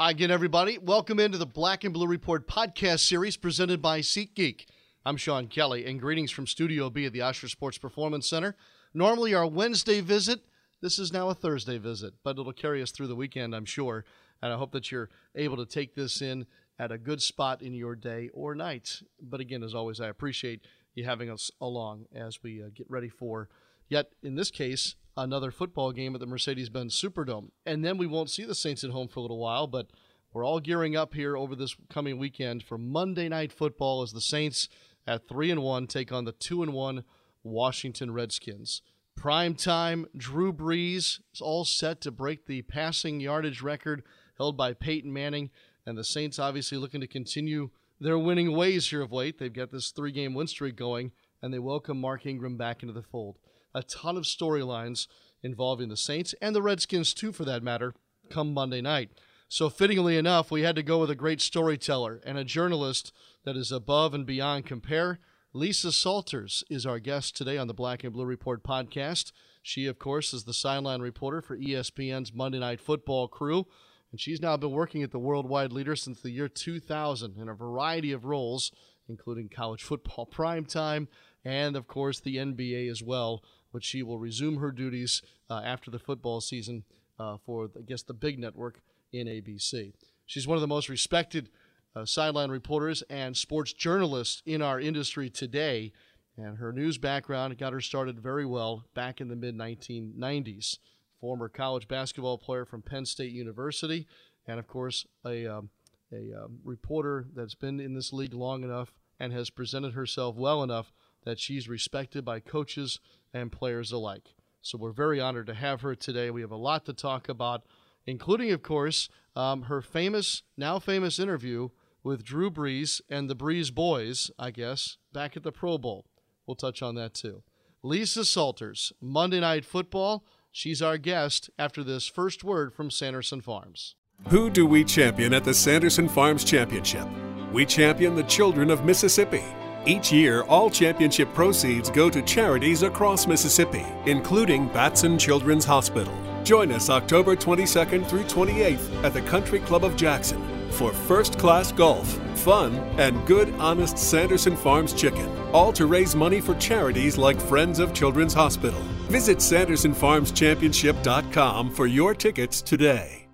Hi again, everybody. Welcome into the Black and Blue Report podcast series presented by SeatGeek. I'm Sean Kelly, and greetings from Studio B at the Ochsner Sports Performance Center. Normally, our Wednesday visit. This is now a Thursday visit, but it'll carry us through the weekend, I'm sure. And I hope that you're able to take this in at a good spot in your day or night. But again, as always, I appreciate you having us along as we uh, get ready for, yet in this case, another football game at the Mercedes Benz Superdome. And then we won't see the Saints at home for a little while, but we're all gearing up here over this coming weekend for Monday Night Football as the Saints at 3 and 1 take on the 2 and 1 Washington Redskins. Prime time, Drew Brees is all set to break the passing yardage record held by Peyton Manning, and the Saints obviously looking to continue their winning ways here of late. They've got this three game win streak going, and they welcome Mark Ingram back into the fold a ton of storylines involving the Saints and the Redskins, too, for that matter, come Monday night. So, fittingly enough, we had to go with a great storyteller and a journalist that is above and beyond compare. Lisa Salters is our guest today on the Black and Blue Report podcast. She, of course, is the sideline reporter for ESPN's Monday Night Football crew, and she's now been working at the Worldwide Leader since the year 2000 in a variety of roles, including college football primetime and, of course, the NBA as well but she will resume her duties uh, after the football season uh, for, I guess, the big network in ABC. She's one of the most respected uh, sideline reporters and sports journalists in our industry today, and her news background got her started very well back in the mid 1990s. Former college basketball player from Penn State University, and of course, a, um, a um, reporter that's been in this league long enough and has presented herself well enough that she's respected by coaches and players alike. So we're very honored to have her today. We have a lot to talk about, including, of course, um, her famous, now famous interview with Drew Brees and the Brees boys, I guess, back at the Pro Bowl. We'll touch on that too. Lisa Salters, Monday Night Football. She's our guest after this first word from Sanderson Farms. Who do we champion at the Sanderson Farms Championship? We champion the children of Mississippi. Each year, all championship proceeds go to charities across Mississippi, including Batson Children's Hospital. Join us October 22nd through 28th at the Country Club of Jackson for first class golf, fun, and good, honest Sanderson Farms chicken, all to raise money for charities like Friends of Children's Hospital. Visit SandersonFarmsChampionship.com for your tickets today.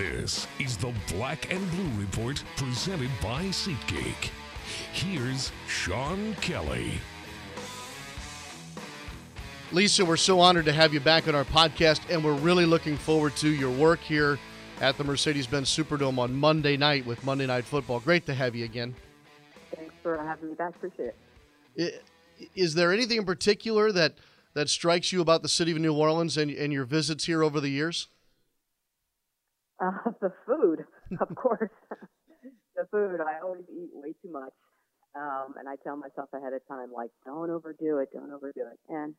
This is the Black and Blue Report presented by SeatGeek. Here's Sean Kelly. Lisa, we're so honored to have you back on our podcast, and we're really looking forward to your work here at the Mercedes Benz Superdome on Monday night with Monday Night Football. Great to have you again. Thanks for having me back. Appreciate it. Is there anything in particular that, that strikes you about the city of New Orleans and, and your visits here over the years? Uh, the food, of course. the food. I always eat way too much. Um, and I tell myself ahead of time, like, don't overdo it, don't overdo it. And,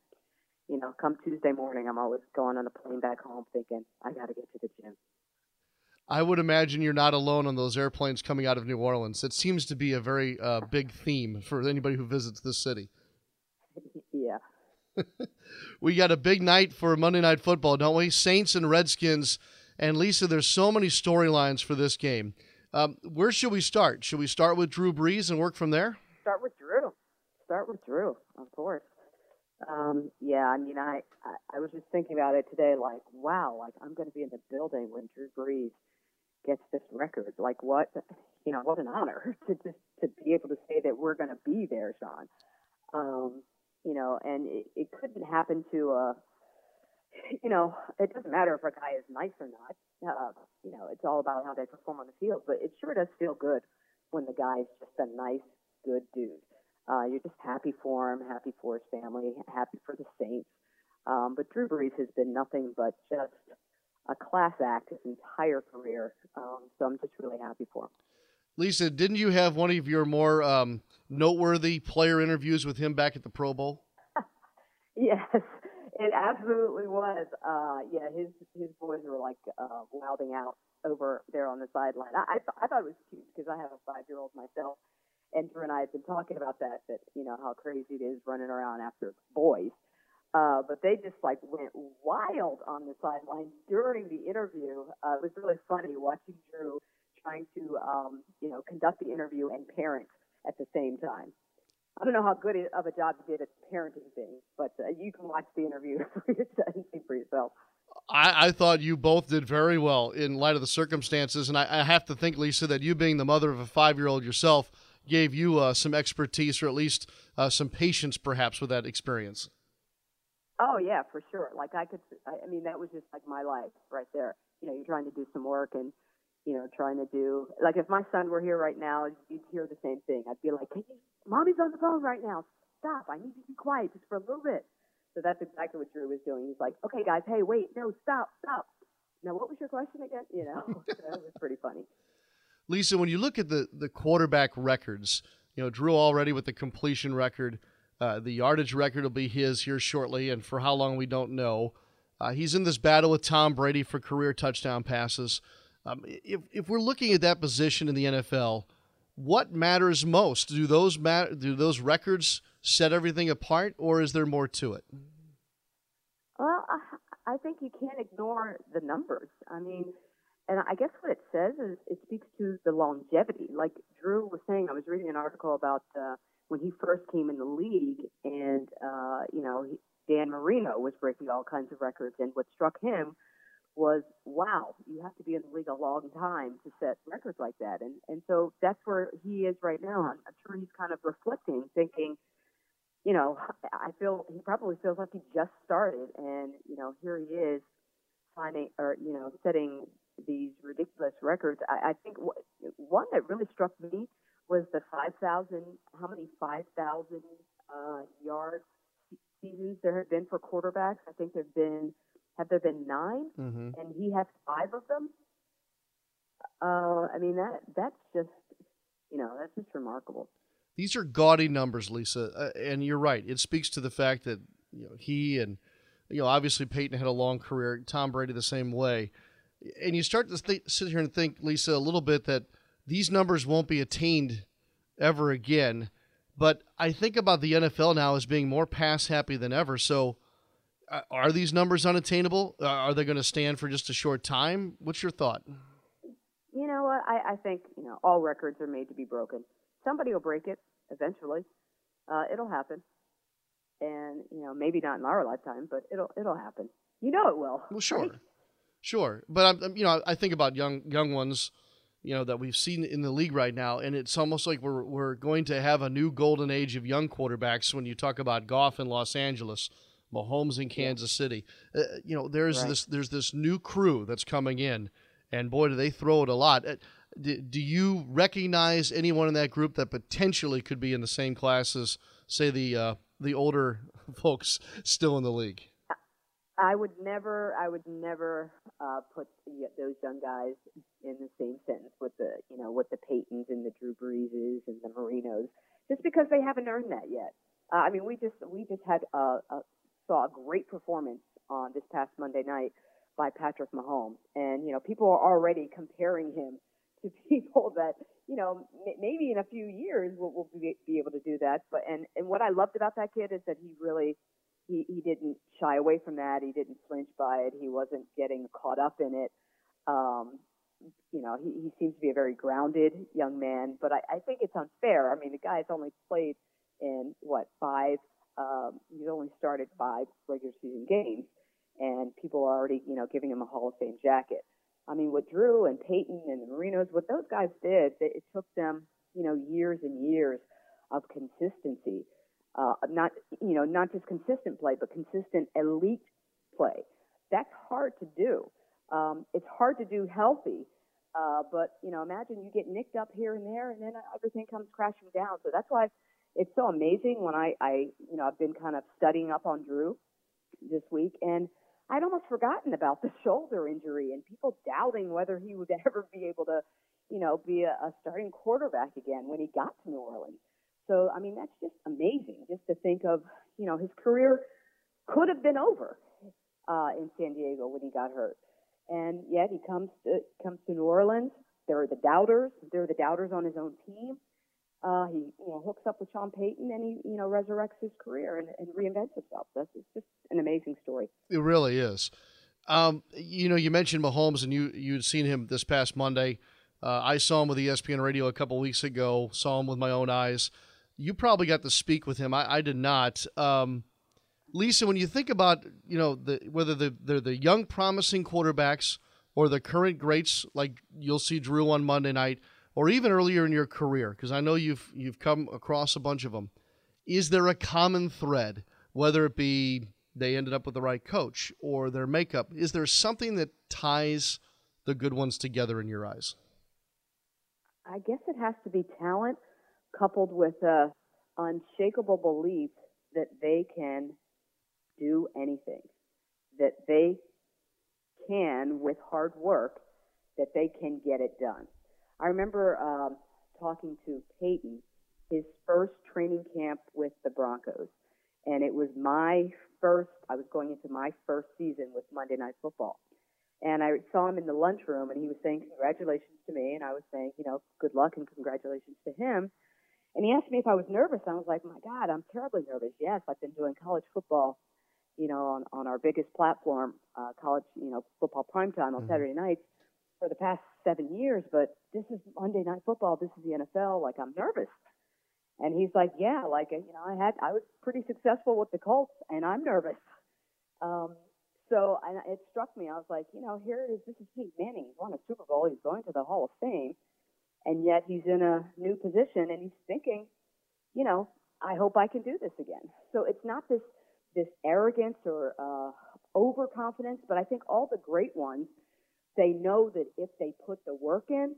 you know, come Tuesday morning, I'm always going on a plane back home thinking, I got to get to the gym. I would imagine you're not alone on those airplanes coming out of New Orleans. It seems to be a very uh, big theme for anybody who visits this city. yeah. we got a big night for Monday Night Football, don't we? Saints and Redskins and Lisa, there's so many storylines for this game. Um, where should we start? Should we start with Drew Brees and work from there? Start with Drew. Start with Drew, of course. Um, yeah, I mean, I, I, I was just thinking about it today. Like, wow, like I'm going to be in the building when Drew Brees gets this record. Like, what? You know, what an honor to just to be able to say that we're going to be there, Sean. Um, you know, and it, it couldn't happen to a you know, it doesn't matter if a guy is nice or not. Uh, you know, it's all about how they perform on the field. But it sure does feel good when the guy's just a nice, good dude. Uh, you're just happy for him, happy for his family, happy for the Saints. Um, but Drew Brees has been nothing but just a class act his entire career. Um, so I'm just really happy for him. Lisa, didn't you have one of your more um, noteworthy player interviews with him back at the Pro Bowl? yes, it absolutely was. Uh, yeah, his his boys were like uh, wilding out over there on the sideline. I I, th- I thought it was cute because I have a five year old myself, and Drew and I have been talking about that. That you know how crazy it is running around after boys. Uh, but they just like went wild on the sideline during the interview. Uh, it was really funny watching Drew trying to, um, you know, conduct the interview and parent at the same time. I don't know how good of a job you did at the parenting thing, but uh, you can watch the interview and see for yourself. I, I, thought you both did very well in light of the circumstances, and I, I have to think, Lisa, that you being the mother of a five-year-old yourself gave you uh, some expertise or at least uh, some patience, perhaps, with that experience. Oh yeah, for sure. Like I could, I mean, that was just like my life right there. You know, you're trying to do some work and, you know, trying to do like if my son were here right now, you'd hear the same thing. I'd be like, "Can you, mommy's on the phone right now. Stop. I need you to be quiet just for a little bit." So that's exactly what Drew was doing. He's like, "Okay, guys, hey, wait, no, stop, stop." Now, what was your question again? You know, that was pretty funny. Lisa, when you look at the the quarterback records, you know, Drew already with the completion record uh, the yardage record will be his here shortly, and for how long we don't know. Uh, he's in this battle with Tom Brady for career touchdown passes. Um, if, if we're looking at that position in the NFL, what matters most? Do those mat- do those records set everything apart, or is there more to it? Well, I think you can't ignore the numbers. I mean, and I guess what it says is it speaks to the longevity. Like Drew was saying, I was reading an article about uh, when he first came in the league, and uh, you know Dan Marino was breaking all kinds of records, and what struck him was, wow, you have to be in the league a long time to set records like that, and and so that's where he is right now. I'm, sure he's kind of reflecting, thinking, you know, I feel he probably feels like he just started, and you know here he is finding or you know setting these ridiculous records. I, I think one that really struck me was the 5,000, how many 5,000 uh, yard seasons there have been for quarterbacks? I think there have been, have there been 9 mm-hmm. And he has five of them. Uh, I mean, that that's just, you know, that's just remarkable. These are gaudy numbers, Lisa. Uh, and you're right. It speaks to the fact that, you know, he and, you know, obviously Peyton had a long career, Tom Brady the same way. And you start to th- sit here and think, Lisa, a little bit that – these numbers won't be attained ever again. But I think about the NFL now as being more pass happy than ever. So, are these numbers unattainable? Uh, are they going to stand for just a short time? What's your thought? You know what? I, I think you know all records are made to be broken. Somebody will break it eventually. Uh, it'll happen, and you know maybe not in our lifetime, but it'll it'll happen. You know it will. Well, sure, right? sure. But I'm, you know I think about young young ones you know that we've seen in the league right now, and it's almost like we're we're going to have a new golden age of young quarterbacks when you talk about Goff in Los Angeles, Mahomes in Kansas City. Uh, you know, there's right. this there's this new crew that's coming in, and boy, do they throw it a lot. Uh, do, do you recognize anyone in that group that potentially could be in the same class as, say, the uh, the older folks still in the league? I would never, I would never uh, put the, those young guys in the same sentence with the, you know, with the Peytons and the Drew Breeses and the Marinos, just because they haven't earned that yet. Uh, I mean, we just, we just had a, a, saw a great performance on this past Monday night by Patrick Mahomes, and you know, people are already comparing him to people that, you know, m- maybe in a few years we'll, we'll be, be able to do that. But and and what I loved about that kid is that he really he, he didn't shy away from that. He didn't flinch by it. He wasn't getting caught up in it. Um, you know, he, he seems to be a very grounded young man, but I, I think it's unfair. I mean, the guy's only played in what five? Um, he's only started five regular season games, and people are already, you know, giving him a Hall of Fame jacket. I mean, what Drew and Peyton and the Marinos, what those guys did, it took them, you know, years and years of consistency uh, not you know not just consistent play, but consistent elite play. That's hard to do. Um, it's hard to do healthy, uh, but you know imagine you get nicked up here and there, and then everything comes crashing down. So that's why it's so amazing when I, I you know I've been kind of studying up on Drew this week, and I'd almost forgotten about the shoulder injury and people doubting whether he would ever be able to, you know, be a, a starting quarterback again when he got to New Orleans. So, I mean, that's just amazing just to think of, you know, his career could have been over uh, in San Diego when he got hurt. And yet he comes to, comes to New Orleans. There are the doubters. There are the doubters on his own team. Uh, he you know hooks up with Sean Payton and he you know resurrects his career and, and reinvents himself. That's it's just an amazing story. It really is. Um, you know, you mentioned Mahomes, and you you'd seen him this past Monday. Uh, I saw him with ESPN Radio a couple weeks ago. Saw him with my own eyes. You probably got to speak with him. I, I did not. Um, Lisa, when you think about you know the whether the, they're the young promising quarterbacks or the current greats like you'll see Drew on Monday night, or even earlier in your career, because I know you've you've come across a bunch of them. Is there a common thread, whether it be they ended up with the right coach or their makeup? Is there something that ties the good ones together in your eyes? I guess it has to be talent coupled with a unshakable belief that they can do anything, that they can, with hard work, that they can get it done. I remember um, talking to Peyton, his first training camp with the Broncos, and it was my first. I was going into my first season with Monday Night Football, and I saw him in the lunchroom, and he was saying congratulations to me, and I was saying, you know, good luck and congratulations to him. And he asked me if I was nervous. I was like, my God, I'm terribly nervous. Yes, I've been doing college football you know, on, on our biggest platform, uh, college, you know, football primetime on mm-hmm. Saturday nights for the past seven years. But this is Monday Night Football. This is the NFL. Like I'm nervous. And he's like, yeah, like you know, I had I was pretty successful with the Colts, and I'm nervous. Um, so and it struck me. I was like, you know, here it is. This is Pete Manning. He's won a Super Bowl. He's going to the Hall of Fame, and yet he's in a new position, and he's thinking, you know, I hope I can do this again. So it's not this this arrogance or uh, overconfidence, but I think all the great ones, they know that if they put the work in,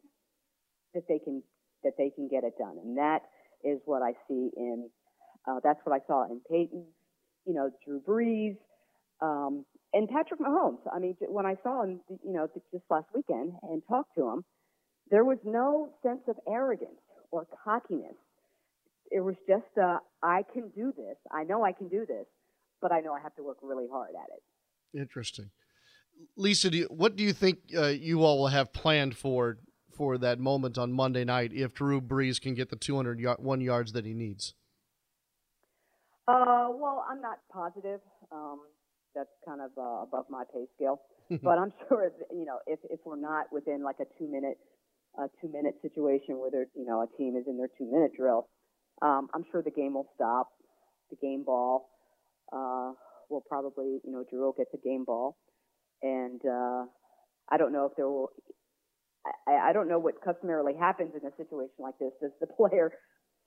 that they can that they can get it done, and that is what I see in. Uh, that's what I saw in Peyton, you know, Drew Brees, um, and Patrick Mahomes. I mean, when I saw him, you know, just last weekend and talked to him, there was no sense of arrogance or cockiness. It was just, uh, I can do this. I know I can do this but I know I have to work really hard at it. Interesting. Lisa, do you, what do you think uh, you all will have planned for for that moment on Monday night if Drew Brees can get the 201 yards that he needs? Uh, well, I'm not positive. Um, that's kind of uh, above my pay scale. but I'm sure, that, you know, if if we're not within like a two minute a two minute situation where you know a team is in their two minute drill, um, I'm sure the game will stop. The game ball uh, will probably, you know, Drew will get the game ball, and uh, I don't know if there will. I, I don't know what customarily happens in a situation like this. Does the player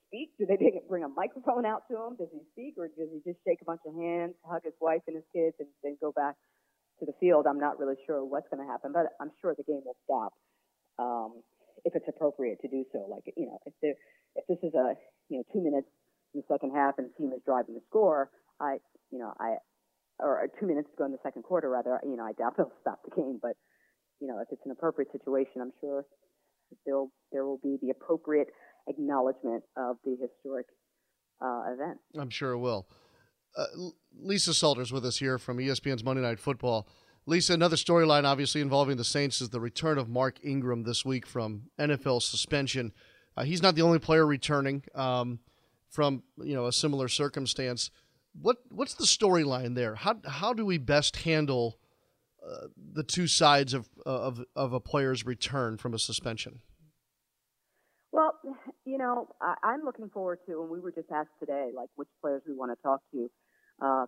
speak? Do they bring a microphone out to him? Does he speak, or does he just shake a bunch of hands, hug his wife and his kids, and then go back to the field? I'm not really sure what's going to happen, but I'm sure the game will stop um, if it's appropriate to do so. Like you know, if there, if this is a you know two minutes in the second half and the team is driving the score, I you know, I or two minutes to go in the second quarter, rather, you know, I doubt they'll stop the game. But you know, if it's an appropriate situation, I'm sure there there will be the appropriate acknowledgement of the historic uh, event. I'm sure it will. Uh, Lisa Salters with us here from ESPN's Monday Night Football. Lisa, another storyline obviously involving the Saints is the return of Mark Ingram this week from NFL suspension. Uh, he's not the only player returning um, from you know a similar circumstance what what's the storyline there? How how do we best handle uh, the two sides of of of a player's return from a suspension? Well, you know, I, am looking forward to, and we were just asked today, like which players we want to talk to uh,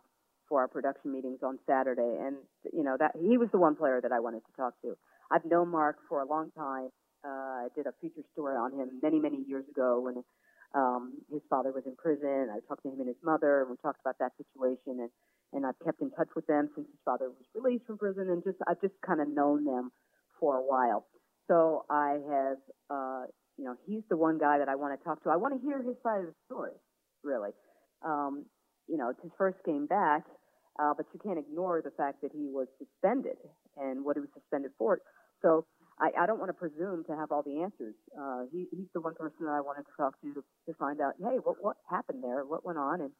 for our production meetings on Saturday, and you know that he was the one player that I wanted to talk to. I've known Mark for a long time. Uh, I did a feature story on him many, many years ago when um, his father was in prison. I talked to him and his mother, and we talked about that situation. And and I've kept in touch with them since his father was released from prison, and just I've just kind of known them for a while. So I have, uh, you know, he's the one guy that I want to talk to. I want to hear his side of the story, really. Um, you know, it's his first game back, uh, but you can't ignore the fact that he was suspended and what he was suspended for. So I, I don't want to presume to have all the answers. Uh, he, he's the one person that I wanted to talk to, to to find out, hey, what what happened there? What went on? And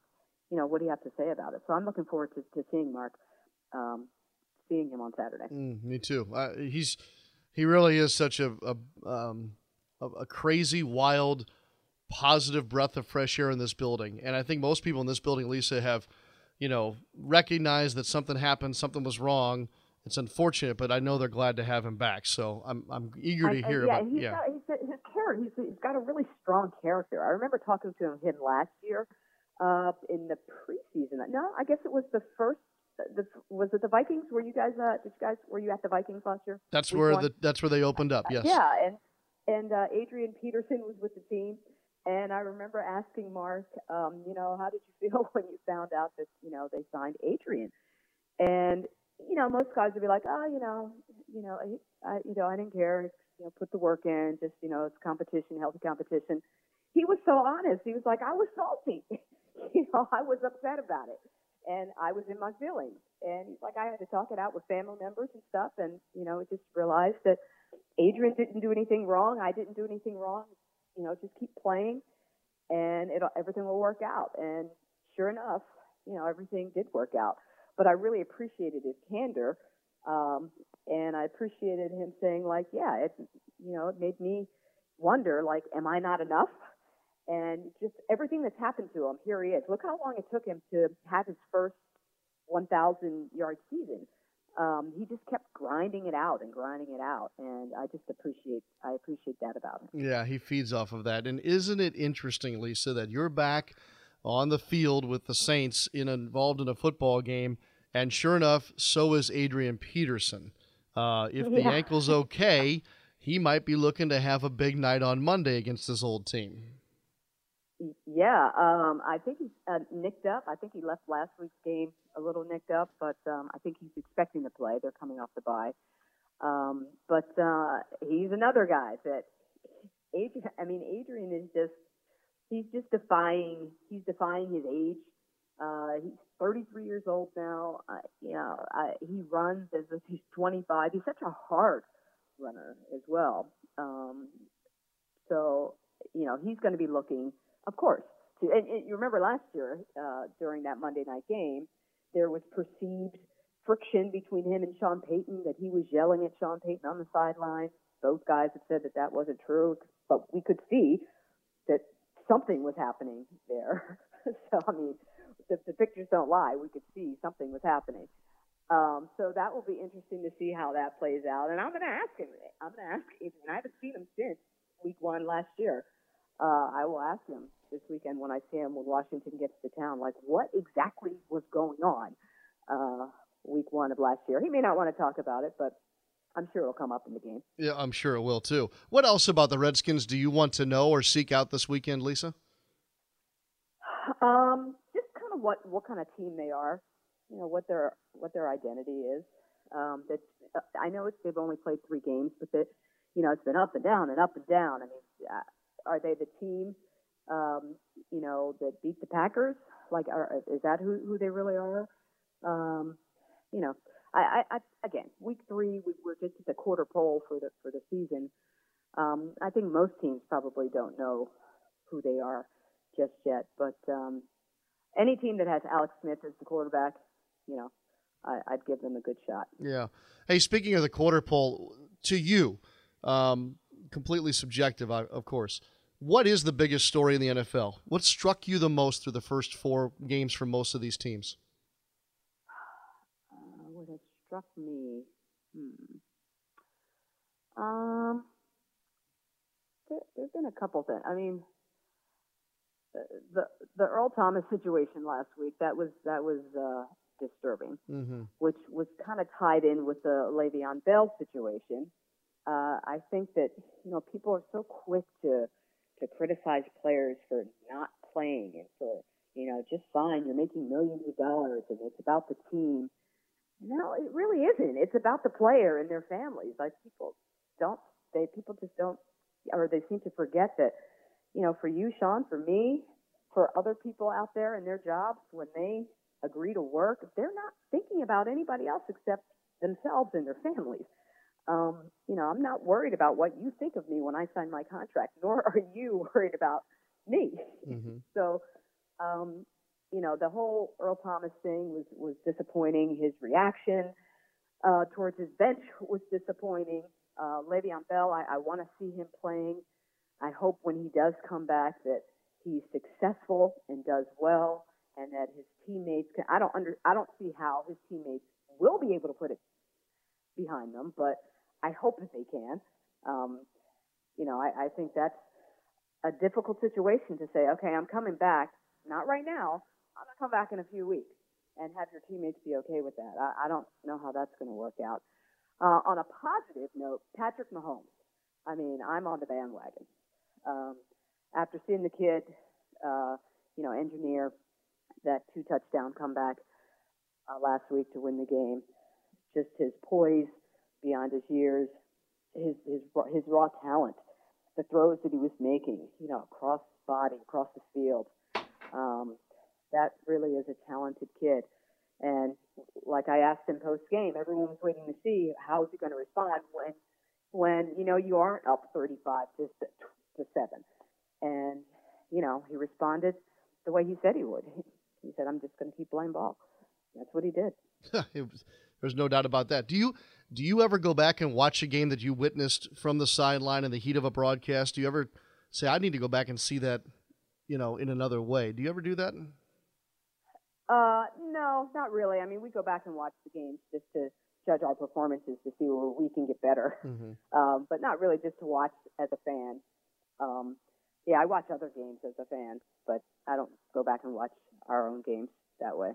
you know, what do you have to say about it? So I'm looking forward to, to seeing Mark, um, seeing him on Saturday. Mm, me too. He's he really is such a a, um, a crazy, wild positive breath of fresh air in this building. And I think most people in this building, Lisa, have, you know, recognized that something happened, something was wrong. It's unfortunate, but I know they're glad to have him back. So I'm I'm eager to I- hear yeah, about. he's Yeah, Got, he's, his character. He's, he's got a really strong character. I remember talking to him last year uh, in the preseason. No, I guess it was the first. The, was it the Vikings? Were you guys? Uh, did you guys? Were you at the Vikings last year? that's week where one? the that's where they opened up. Yes. Yeah, and and uh, Adrian Peterson was with the team, and I remember asking Mark, um, you know, how did you feel when you found out that you know they signed Adrian? And you know, most guys would be like, oh, you know, you know, I, I you know, I didn't care. You know, put the work in. Just you know, it's competition, healthy competition. He was so honest. He was like, I was salty. you know, I was upset about it, and I was in my feelings. And he's like, I had to talk it out with family members and stuff, and you know, just realized that Adrian didn't do anything wrong. I didn't do anything wrong. You know, just keep playing, and it everything will work out. And sure enough, you know, everything did work out. But I really appreciated his candor, um, and I appreciated him saying like, yeah, it, you know, it made me wonder like, am I not enough? And just everything that's happened to him, here he is. Look how long it took him to have his first 1,000 yard season um, he just kept grinding it out and grinding it out, and I just appreciate I appreciate that about him. Yeah, he feeds off of that. And isn't it interesting, Lisa, that you're back on the field with the Saints in involved in a football game, and sure enough, so is Adrian Peterson. Uh, if the Yeah. ankle's okay, he might be looking to have a big night on Monday against this old team. Yeah, um, I think he's uh, nicked up. I think he left last week's game a little nicked up, but um, I think he's expecting to play. They're coming off the bye, um, but uh, he's another guy that Adrian. I mean, Adrian is just he's just defying. He's defying his age. Uh, he's 33 years old now. Uh, you know, uh, he runs as if he's 25. He's such a hard runner as well. Um, so you know, he's going to be looking, of course. To, and, and you remember last year uh, during that Monday night game, there was perceived friction between him and Sean Payton that he was yelling at Sean Payton on the sideline. Both guys have said that that wasn't true, but we could see that something was happening there. so I mean, the, the pictures don't lie. We could see something was happening. Um, so that will be interesting to see how that plays out. And I'm going to ask him. I'm going to ask Adrian. I haven't seen him since week one last year. Uh, I will ask him this weekend when I see him when Washington gets to town, like what exactly was going on uh, week one of last year. He may not want to talk about it, but I'm sure it'll come up in the game. Yeah, I'm sure it will too. What else about the Redskins do you want to know or seek out this weekend, Lisa? Um, what what kind of team they are, you know, what their what their identity is. Um, that uh, I know it's they've only played three games, but that you know it's been up and down and up and down. I mean, uh, are they the team, um, you know, that beat the Packers? Like, are, is that who who they really are? Um, you know, I, I, I again, week three, we, we're just at the quarter pole for the for the season. Um, I think most teams probably don't know who they are just yet. But um, any team that has Alex Smith as the quarterback, you know, I, I'd give them a good shot. Yeah. Hey, speaking of the quarter pole, to you, um, completely subjective, I- of course. What is the biggest story in the NFL? What struck you the most through the first four games for most of these teams? Uh, what has struck me? Hmm. Um, there, there's been a couple things. I mean, the, the Earl Thomas situation last week that was that was uh, disturbing. Mm-hmm. which was kind of tied in with the Le'Veon Bell situation. Uh, I think that you know people are so quick to to criticize players for not playing and for you know just fine. You're making millions of dollars and it's about the team. No, it really isn't. It's about the player and their families. Like people don't they people just don't or they seem to forget that you know for you, Sean, for me, for other people out there in their jobs when they agree to work, they're not thinking about anybody else except themselves and their families. Um, you know, I'm not worried about what you think of me when I sign my contract, nor are you worried about me. Mm-hmm. So, um, you know, the whole Earl Thomas thing was, was disappointing. His reaction uh, towards his bench was disappointing. Uh, Le'Veon Bell, I, I want to see him playing. I hope when he does come back that he's successful and does well, and that his teammates can. I don't under. I don't see how his teammates will be able to put it behind them, but I hope that they can. Um, you know, I, I think that's a difficult situation to say. Okay, I'm coming back. Not right now. I'm gonna come back in a few weeks and have your teammates be okay with that. I, I don't know how that's to work out. Uh, on a positive note, Patrick Mahomes. I mean, I'm on the bandwagon. Um, after seeing the kid, uh, you know, engineer that two touchdown comeback uh, last week to win the game, just his poise beyond his years, his his his raw talent, the throws that he was making, you know, across his body, across the field. Um, that really is a talented kid. And like I asked him post game, everyone was waiting to see how is he going to respond when, when you know you aren't up 35 to to seven. And you know he responded the way he said he would. He said, "I'm just going to keep playing ball." That's what he did. was, there's no doubt about that. Do you do you ever go back and watch a game that you witnessed from the sideline in the heat of a broadcast? Do you ever say, "I need to go back and see that," you know, in another way? Do you ever do that? Uh, no, not really. I mean, we go back and watch the games just to judge our performances to see where we can get better. Mm-hmm. Um, but not really just to watch as a fan. Um, yeah, I watch other games as a fan, but I don't go back and watch our own games that way.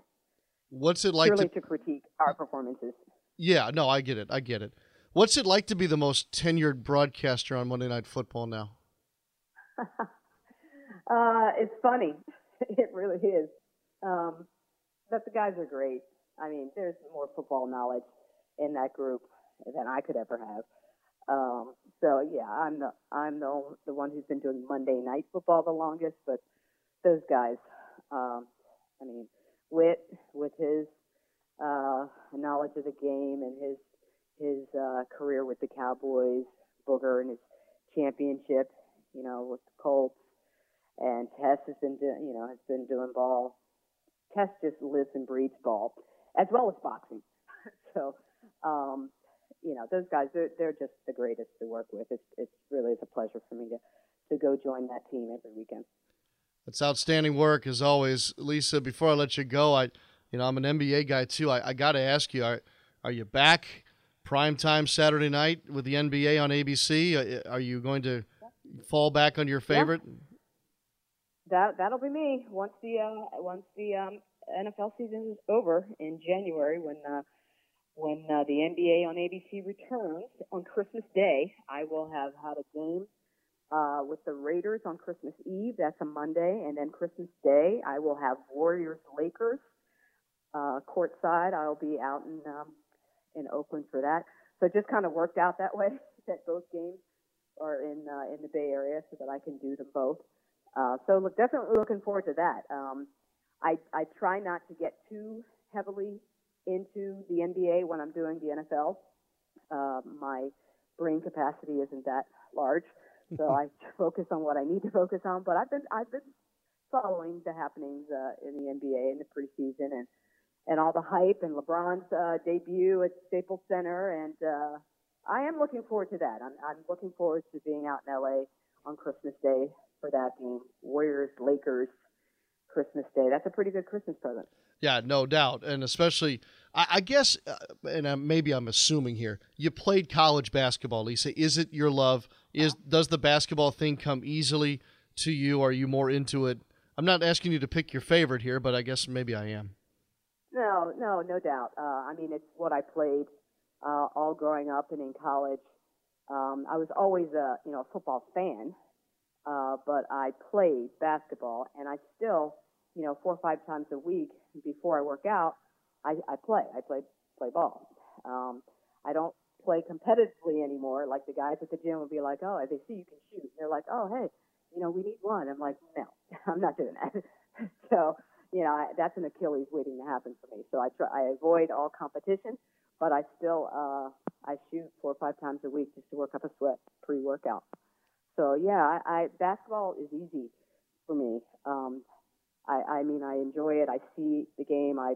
What's it like to, to critique our performances? Yeah, no, I get it. I get it. What's it like to be the most tenured broadcaster on Monday Night Football now? uh, it's funny. It really is. Um, but the guys are great. I mean, there's more football knowledge in that group than I could ever have. Um, so yeah, I'm the I'm the the one who's been doing Monday night football the longest, but those guys, um, I mean, Whit with his uh, knowledge of the game and his his uh, career with the Cowboys, Booger and his championship, you know, with the Colts, and Tess has been doing, you know, has been doing ball Tess just lives and breathes ball, as well as boxing. so, um, you know, those guys, they're, they're just the greatest to work with. It's, it's really is a pleasure for me to, to go join that team every weekend. That's outstanding work as always, Lisa. Before I let you go, I, you know, I'm an NBA guy too. I, I got to ask you, are, are you back prime time Saturday night with the NBA on ABC? Are you going to fall back on your favorite? Yeah that that'll be me once the uh, once the um, NFL season is over in January when uh, when uh, the NBA on ABC returns on Christmas Day. I will have had a game uh, with the Raiders on Christmas Eve. That's a Monday, and then Christmas Day I will have Warriors Lakers uh, courtside. I'll be out in um, in Oakland for that. So it just kind of worked out that way that both games are in uh, in the Bay Area, so that I can do them both. Uh, so look, definitely looking forward to that. Um, I, I try not to get too heavily into the NBA when I'm doing the NFL. Uh, my brain capacity isn't that large, so I focus on what I need to focus on. But I've been I've been following the happenings uh, in the NBA in the preseason and and all the hype and LeBron's uh, debut at Staples Center, and uh, I am looking forward to that. I'm I'm looking forward to being out in LA on Christmas Day for that game. Warriors, Lakers, Christmas Day. That's a pretty good Christmas present. Yeah, no doubt, and especially, I, I guess, uh, and uh, maybe I'm assuming here, you played college basketball, Lisa. Is it your love? Is does the basketball thing come easily to you? Are you more into it? I'm not asking you to pick your favorite here, but I guess maybe I am. No, no, no doubt. Uh, I mean, it's what I played uh, all growing up and in college. Um, I was always a you know a football fan, uh, but I played basketball, and I still, you know, four or five times a week before I work out, I, I play. I play play ball. Um, I don't play competitively anymore. Like the guys at the gym will be like, "Oh, they see you can shoot," they're like, "Oh, hey, you know, we need one." I'm like, "No, I'm not doing that." so, you know, I, that's an Achilles waiting to happen for me. So I try. I avoid all competition, but I still uh, I shoot four or five times a week just to work up a sweat pre-workout. So yeah, I, I basketball is easy for me. Um, I, I mean, I enjoy it. I see the game. I,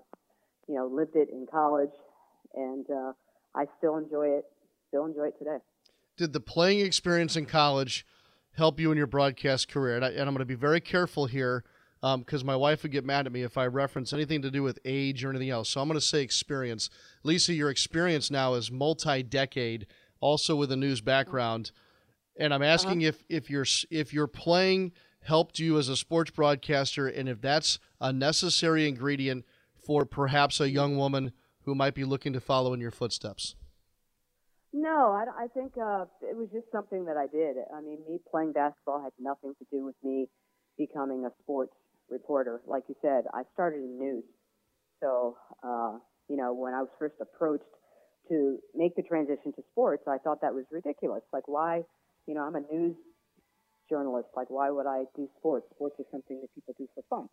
you know, lived it in college, and uh, I still enjoy it. Still enjoy it today. Did the playing experience in college help you in your broadcast career? And, I, and I'm going to be very careful here because um, my wife would get mad at me if I reference anything to do with age or anything else. So I'm going to say experience. Lisa, your experience now is multi-decade, also with a news background, and I'm asking uh-huh. if if your if your playing helped you as a sports broadcaster, and if that's a necessary ingredient for perhaps a young woman who might be looking to follow in your footsteps. No, I, I think uh, it was just something that I did. I mean, me playing basketball had nothing to do with me becoming a sports reporter. Like you said, I started in news. So, uh, you know, when I was first approached to make the transition to sports, I thought that was ridiculous. Like, why, you know, I'm a news journalist. Like, why would I do sports? Sports is something that people do for fun.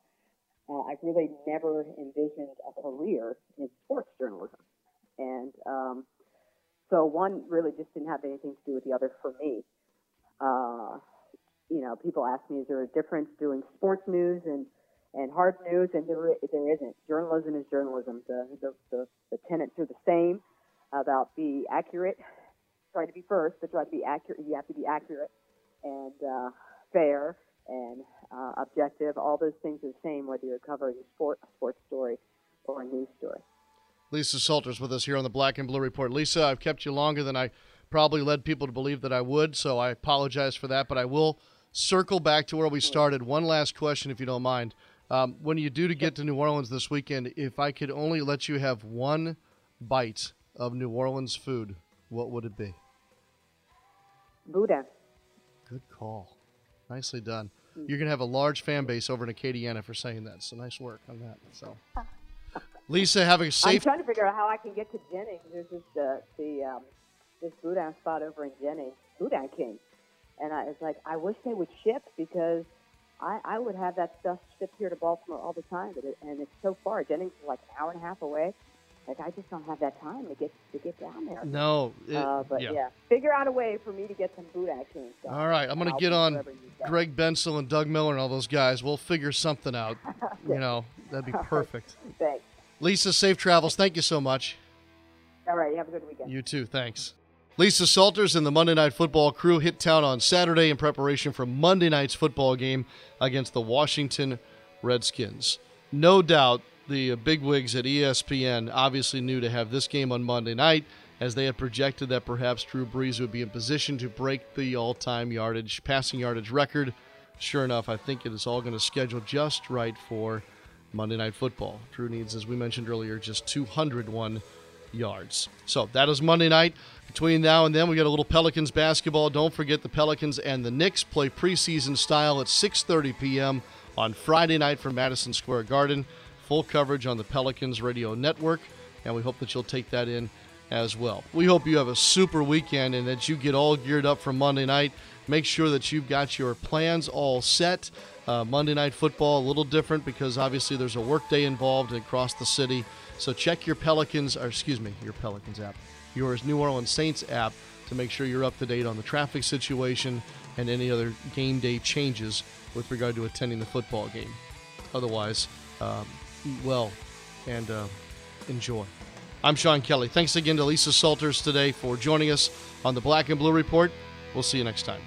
Uh, I really never envisioned a career in sports journalism. And um, so one really just didn't have anything to do with the other for me. Uh, you know, people ask me, is there a difference doing sports news and, and hard news? And there, there isn't. Journalism is journalism. The, the, the, the tenets are the same about be accurate, try to be first, but try to be accurate. You have to be accurate and uh, fair and uh, objective. All those things are the same whether you're covering a sport, a sports story, or a news story. Lisa Salters with us here on the Black and Blue Report. Lisa, I've kept you longer than I probably led people to believe that I would, so I apologize for that. But I will circle back to where we started. One last question, if you don't mind. Um, when you do to get to New Orleans this weekend, if I could only let you have one bite of New Orleans food, what would it be? Boudin. Good call. Nicely done. You're going to have a large fan base over in Acadiana for saying that. So nice work on that. So, Lisa, have a safe. I'm trying to figure out how I can get to Jennings. There's this uh, the um, this boudin spot over in Jennings, Boudin King, and I was like, I wish they would ship because I, I would have that stuff shipped here to Baltimore all the time, but it, and it's so far. Jennings is like an hour and a half away. Like I just don't have that time to get to get down there. No, it, uh, but yeah. yeah. figure out a way for me to get some food action. So all right, I'm gonna get on Greg Bensel and Doug Miller and all those guys. We'll figure something out. you know, that'd be perfect. Thanks. Lisa, safe travels. Thank you so much. All right, you have a good weekend. You too. Thanks. Lisa Salters and the Monday Night Football crew hit town on Saturday in preparation for Monday night's football game against the Washington Redskins. No doubt the uh, big wigs at ESPN obviously knew to have this game on Monday night, as they had projected that perhaps Drew Brees would be in position to break the all-time yardage, passing yardage record. Sure enough, I think it is all going to schedule just right for Monday Night Football. Drew needs, as we mentioned earlier, just 201 yards. So that is Monday night. Between now and then, we got a little Pelicans basketball. Don't forget the Pelicans and the Knicks play preseason style at 6:30 p.m. on Friday night from Madison Square Garden full coverage on the Pelicans radio network, and we hope that you'll take that in as well. We hope you have a super weekend and that you get all geared up for Monday night. Make sure that you've got your plans all set. Uh, Monday Night Football, a little different because obviously there's a workday involved across the city. So check your Pelicans, or excuse me, your Pelicans app, your New Orleans Saints app to make sure you're up to date on the traffic situation and any other game day changes with regard to attending the football game. Otherwise, um, eat well, and uh, enjoy. I'm Sean Kelly. Thanks again to Lisa Salters today for joining us on the Black and Blue Report. We'll see you next time.